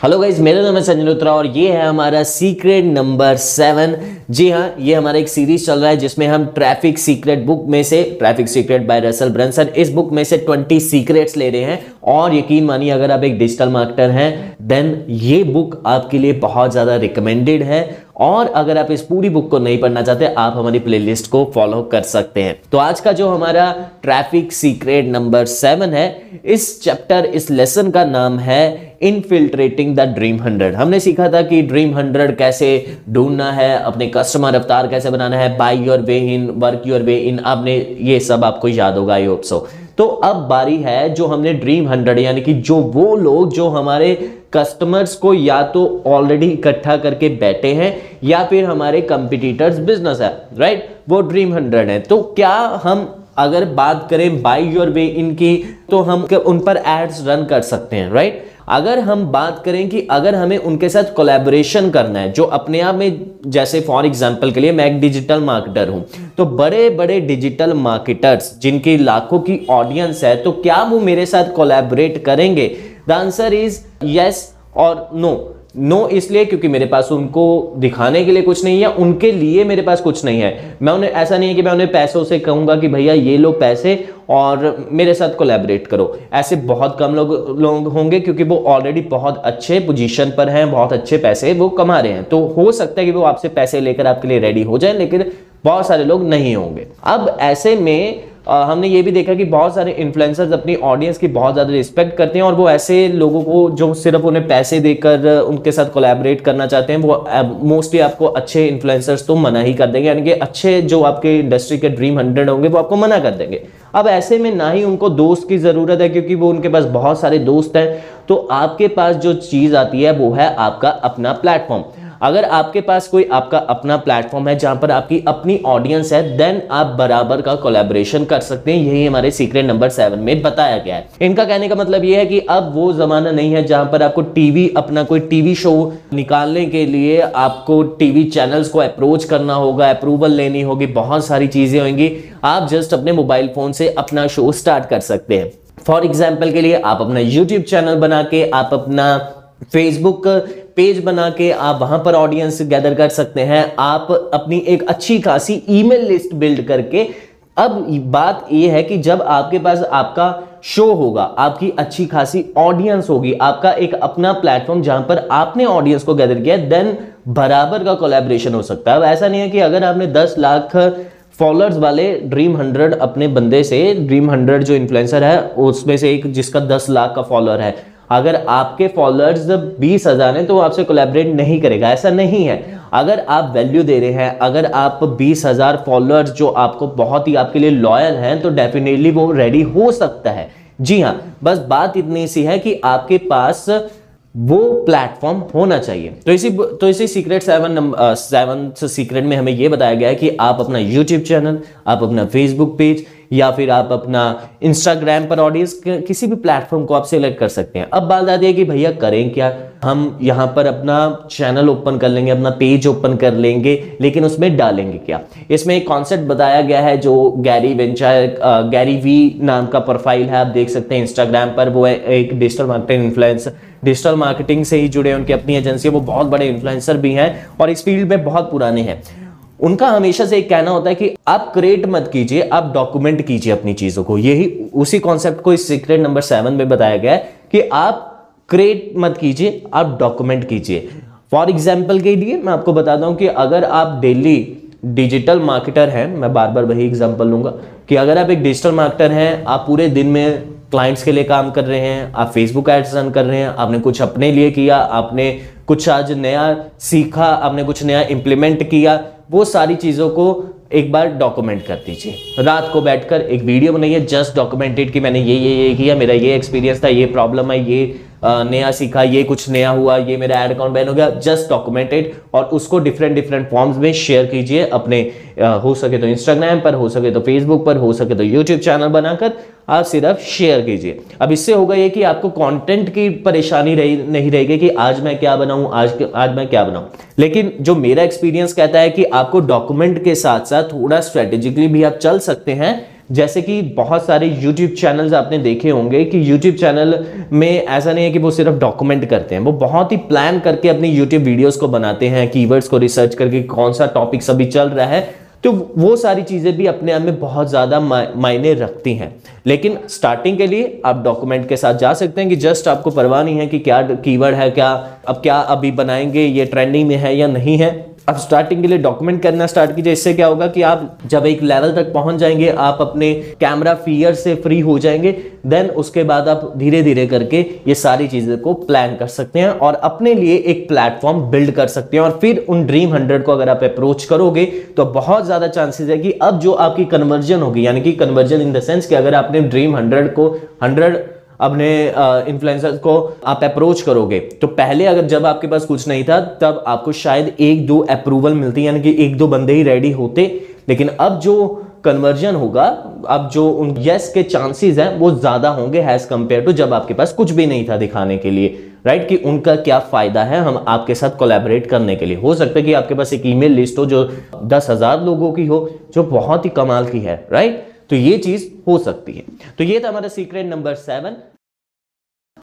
Hello guys मेरा नाम है संजय लुत्रा और ये है हमारा सीक्रेट नंबर सेवन जी हाँ ये हमारा एक सीरीज़ चल रहा है जिसमें हम ट्रैफ़िक सीक्रेट बुक में से traffic secret by Russell Brunson इस बुक में से 20 सीक्रेट्स ले रहे हैं। और यकीन मानिए, अगर आप एक डिजिटल मार्केटर हैं देन ये बुक आपके लिए बहुत ज़्यादा रिकमेंडेड है। और अगर आप इस पूरी बुक को नहीं पढ़ना चाहते, आप हमारी प्लेलिस्ट को फॉलो कर सकते हैं। तो आज का जो हमारा ट्रैफ़िक सीक्रेट नंबर सेवन है, इस चैप्टर इस लेसन का नाम है इनफिल्ट्रेटिंग द ड्रीम हंड्रेड हमने सीखा था कि ड्रीम हंड्रेड कैसे ढूंढना है, अपने कस्टमर अवतार कैसे बनाना है buy your way in work your way in आपने ये सब आपको याद होगा आई होप सो तो अब बारी है जो हमने ड्रीम हंड्रेड यानी कि जो वो लोग जो हमारे कस्टमर्स को या तो ऑलरेडी इकट्ठा करके बैठे हैं, या फिर हमारे कंपिटिटर्स बिज़नेस है राइट वो ड्रीम हंड्रेड है। तो क्या हम अगर बात करें बाई योर वे इनकी तो हम उन पर एड्स रन कर सकते हैं राइट अगर हम बात करें कि अगर हमें उनके साथ कोलैबोरेशन करना है, जो अपने आप में, जैसे फॉर एग्जांपल के लिए मैं एक डिजिटल मार्केटर हूँ तो बड़े बड़े डिजिटल मार्केटर्स जिनकी लाखों की ऑडियंस है तो क्या वो मेरे साथ कोलैबोरेट करेंगे? द आंसर इज़ यस और नो नो no, इसलिए क्योंकि मेरे पास उनको दिखाने के लिए कुछ नहीं है, उनके लिए मेरे पास कुछ नहीं है। मैं उन्हें, ऐसा नहीं है कि मैं उन्हें पैसों से कहूँगा कि भैया ये लो पैसे और मेरे साथ कोलैबोरेट करो। ऐसे बहुत कम लोग लोग होंगे क्योंकि वो ऑलरेडी बहुत अच्छे पोजीशन पर हैं, बहुत अच्छे पैसे वो कमा रहे हैं। तो हो सकता है कि वो आपसे पैसे लेकर आपके लिए रेडी हो जाए, लेकिन बहुत सारे लोग नहीं होंगे। अब ऐसे में आ, हमने ये भी देखा कि बहुत सारे इन्फ्लुएंसर्स अपनी ऑडियंस की बहुत ज़्यादा रिस्पेक्ट करते हैं और वो ऐसे लोगों को जो सिर्फ़ उन्हें पैसे देकर उनके साथ कोलैबोरेट करना चाहते हैं वो मोस्टली आपको अच्छे इन्फ्लुएंसर्स तो मना ही कर देंगे। यानी कि अच्छे जो आपके इंडस्ट्री के ड्रीम हंड्रेड होंगे वो आपको मना कर देंगे। अब ऐसे में ना ही उनको दोस्त की ज़रूरत है क्योंकि वो उनके पास बहुत सारे दोस्त हैं। तो आपके पास जो चीज़ आती है वो है आपका अपना प्लेटफॉर्म अगर आपके पास कोई आपका अपना प्लेटफॉर्म है जहाँ पर आपकी अपनी ऑडियंस है देन आप बराबर का कोलेबोरेशन कर सकते हैं। यही हमारे सीक्रेट नंबर सेवन में बताया गया है। इनका कहने का मतलब यह है कि अब वो जमाना नहीं है जहाँ पर आपको टीवी अपना कोई टीवी शो निकालने के लिए आपको टीवी चैनल्स को अप्रोच करना होगा अप्रूवल लेनी होगी, बहुत सारी चीज़ें होंगी। आप जस्ट अपने मोबाइल फ़ोन से अपना शो स्टार्ट कर सकते हैं। फॉर एग्ज़ाम्पल के लिए आप अपना यूट्यूब चैनल बना के आप अपना फेसबुक पेज बना के आप वहाँ पर ऑडियंस गैदर कर सकते हैं। आप अपनी एक अच्छी खासी ईमेल लिस्ट बिल्ड करके। अब बात यह है कि जब आपके पास आपका शो होगा, आपकी अच्छी खासी ऑडियंस होगी, आपका एक अपना प्लेटफॉर्म जहाँ पर आपने ऑडियंस को गैदर किया देन बराबर का कोलैबोरेशन हो सकता है। अब ऐसा नहीं है कि अगर आपने 10 लाख फॉलोअर्स वाले ड्रीम हंड्रेड अपने बंदे से ड्रीम हंड्रेड जो इन्फ्लुएंसर है, उसमें से एक जिसका दस लाख का फॉलोअर है अगर आपके फॉलोअर्स बीस हज़ार हैं तो वो आपसे कोलैबोरेट नहीं करेगा। ऐसा नहीं है। अगर आप वैल्यू दे रहे हैं, अगर आप बीस हज़ार फॉलोअर्स जो आपको बहुत ही आपके लिए लॉयल हैं तो डेफिनेटली वो रेडी हो सकता है। जी हाँ बस बात इतनी सी है कि आपके पास वो प्लेटफॉर्म होना चाहिए। तो इसी तो इसी सीक्रेट सेवन सेवन सीक्रेट में हमें ये बताया गया है कि आप अपना यूट्यूब चैनल आप अपना फेसबुक पेज या फिर आप अपना इंस्टाग्राम पर ऑडियंस किसी भी प्लेटफॉर्म को आप सिलेक्ट कर सकते हैं। अब बात आती है कि भैया करें क्या? हम यहाँ पर अपना चैनल ओपन कर लेंगे, अपना पेज ओपन कर लेंगे, लेकिन उसमें डालेंगे क्या? इसमें एक कॉन्सेप्ट बताया गया है जो गैरी वेंचर गैरी वी नाम का प्रोफ़ाइल है, आप देख सकते हैं इंस्टाग्राम पर। वो है एक digital marketing influencer digital marketing से ही जुड़े उनकी अपनी एजेंसी वो बहुत बड़े इन्फ्लुएंसर भी हैं और इस फ़ील्ड में बहुत पुराने हैं। उनका हमेशा से एक कहना होता है कि आप क्रिएट मत कीजिए, आप डॉक्यूमेंट कीजिए अपनी चीज़ों को। यही उसी कॉन्सेप्ट को इस सीक्रेट नंबर सेवन में बताया गया है कि आप क्रिएट मत कीजिए, आप डॉक्यूमेंट कीजिए। फॉर एग्ज़ाम्पल के लिए मैं आपको बताता हूँ कि अगर आप डेली डिजिटल मार्केटर हैं, मैं बार बार वही एग्ज़ाम्पल लूँगा कि अगर आप एक डिजिटल मार्केटर हैं, आप पूरे दिन में क्लाइंट्स के लिए काम कर रहे हैं, आप फेसबुक एड्स रन कर रहे हैं, आपने कुछ अपने लिए किया, आपने कुछ आज नया सीखा, आपने कुछ नया इंप्लीमेंट किया वो सारी चीज़ों को एक बार डॉक्यूमेंट कर दीजिए। रात को बैठकर एक वीडियो बनाइए जस्ट डॉक्यूमेंटेड कि मैंने ये ये ये किया, मेरा ये एक्सपीरियंस था, ये प्रॉब्लम है ये नया सीखा, ये कुछ नया हुआ, ये मेरा एड अकाउंट बैन हो गया जस्ट डॉक्यूमेंटेड और उसको डिफरेंट डिफरेंट फॉर्म्स में शेयर कीजिए अपने हो सके तो इंस्टाग्राम पर, हो सके तो फेसबुक पर, हो सके तो यूट्यूब चैनल बनाकर आप सिर्फ़ शेयर कीजिए। अब इससे होगा ये कि आपको कंटेंट की परेशानी रही, नहीं रहेगी कि आज मैं क्या बनाऊँ, आज आज मैं क्या बनाऊँ। लेकिन जो मेरा एक्सपीरियंस कहता है कि आपको डॉक्यूमेंट के साथ साथ थोड़ा स्ट्रेटेजिकली भी आप चल सकते हैं जैसे कि बहुत सारे यूट्यूब चैनल्स आपने देखे होंगे कि यूट्यूब चैनल में ऐसा नहीं है कि वो सिर्फ़ डॉक्यूमेंट करते हैं, वो बहुत ही प्लान करके अपनी यूट्यूब वीडियोस को बनाते हैं कीवर्ड्स को रिसर्च करके कौन सा टॉपिक अभी चल रहा है तो वो सारी चीज़ें भी अपने आप में बहुत ज़्यादा मायने रखती हैं। लेकिन स्टार्टिंग के लिए आप डॉक्यूमेंट के साथ जा सकते हैं कि जस्ट आपको परवाह नहीं है कि क्या कीवर्ड है, क्या, अब क्या अभी बनाएँगे, ये ट्रेंडिंग में है या नहीं है। अब स्टार्टिंग के लिए डॉक्यूमेंट करना स्टार्ट कीजिए। इससे क्या होगा कि आप जब एक लेवल तक पहुँच जाएँगे, आप अपने कैमरा फियर से फ्री हो जाएँगे। देन उसके बाद आप धीरे धीरे करके ये सारी चीज़ें को प्लान कर सकते हैं और अपने लिए एक प्लेटफॉर्म बिल्ड कर सकते हैं। और फिर उन ड्रीम हंड्रेड को अगर आप अप्रोच करोगे तो बहुत ज़्यादा चांसेस है कि अब जो आपकी कन्वर्जन होगी, यानी कि कन्वर्जन इन द सेंस कि अगर आपने ड्रीम हंड्रेड को हंड्रेड अपने इन्फ्लुएंसर को आप अप्रोच करोगे। तो पहले अगर जब आपके पास कुछ नहीं था, तब आपको शायद एक दो अप्रूवल मिलती, यानी कि एक दो बंदे ही रेडी होते। लेकिन अब जो कन्वर्जन होगा, अब जो उन यस के चांसेस हैं, वो ज़्यादा होंगे एज कंपेयर टू जब आपके पास कुछ भी नहीं था दिखाने के लिए। राइट कि उनका क्या फ़ायदा है हम आपके साथ कोलैबोरेट करने के लिए। हो सकता है कि आपके पास एक ईमेल लिस्ट हो जो दस हज़ार लोगों की हो, जो बहुत ही कमाल की है। राइट तो ये चीज़ हो सकती है। तो ये था हमारा सीक्रेट नंबर सेवन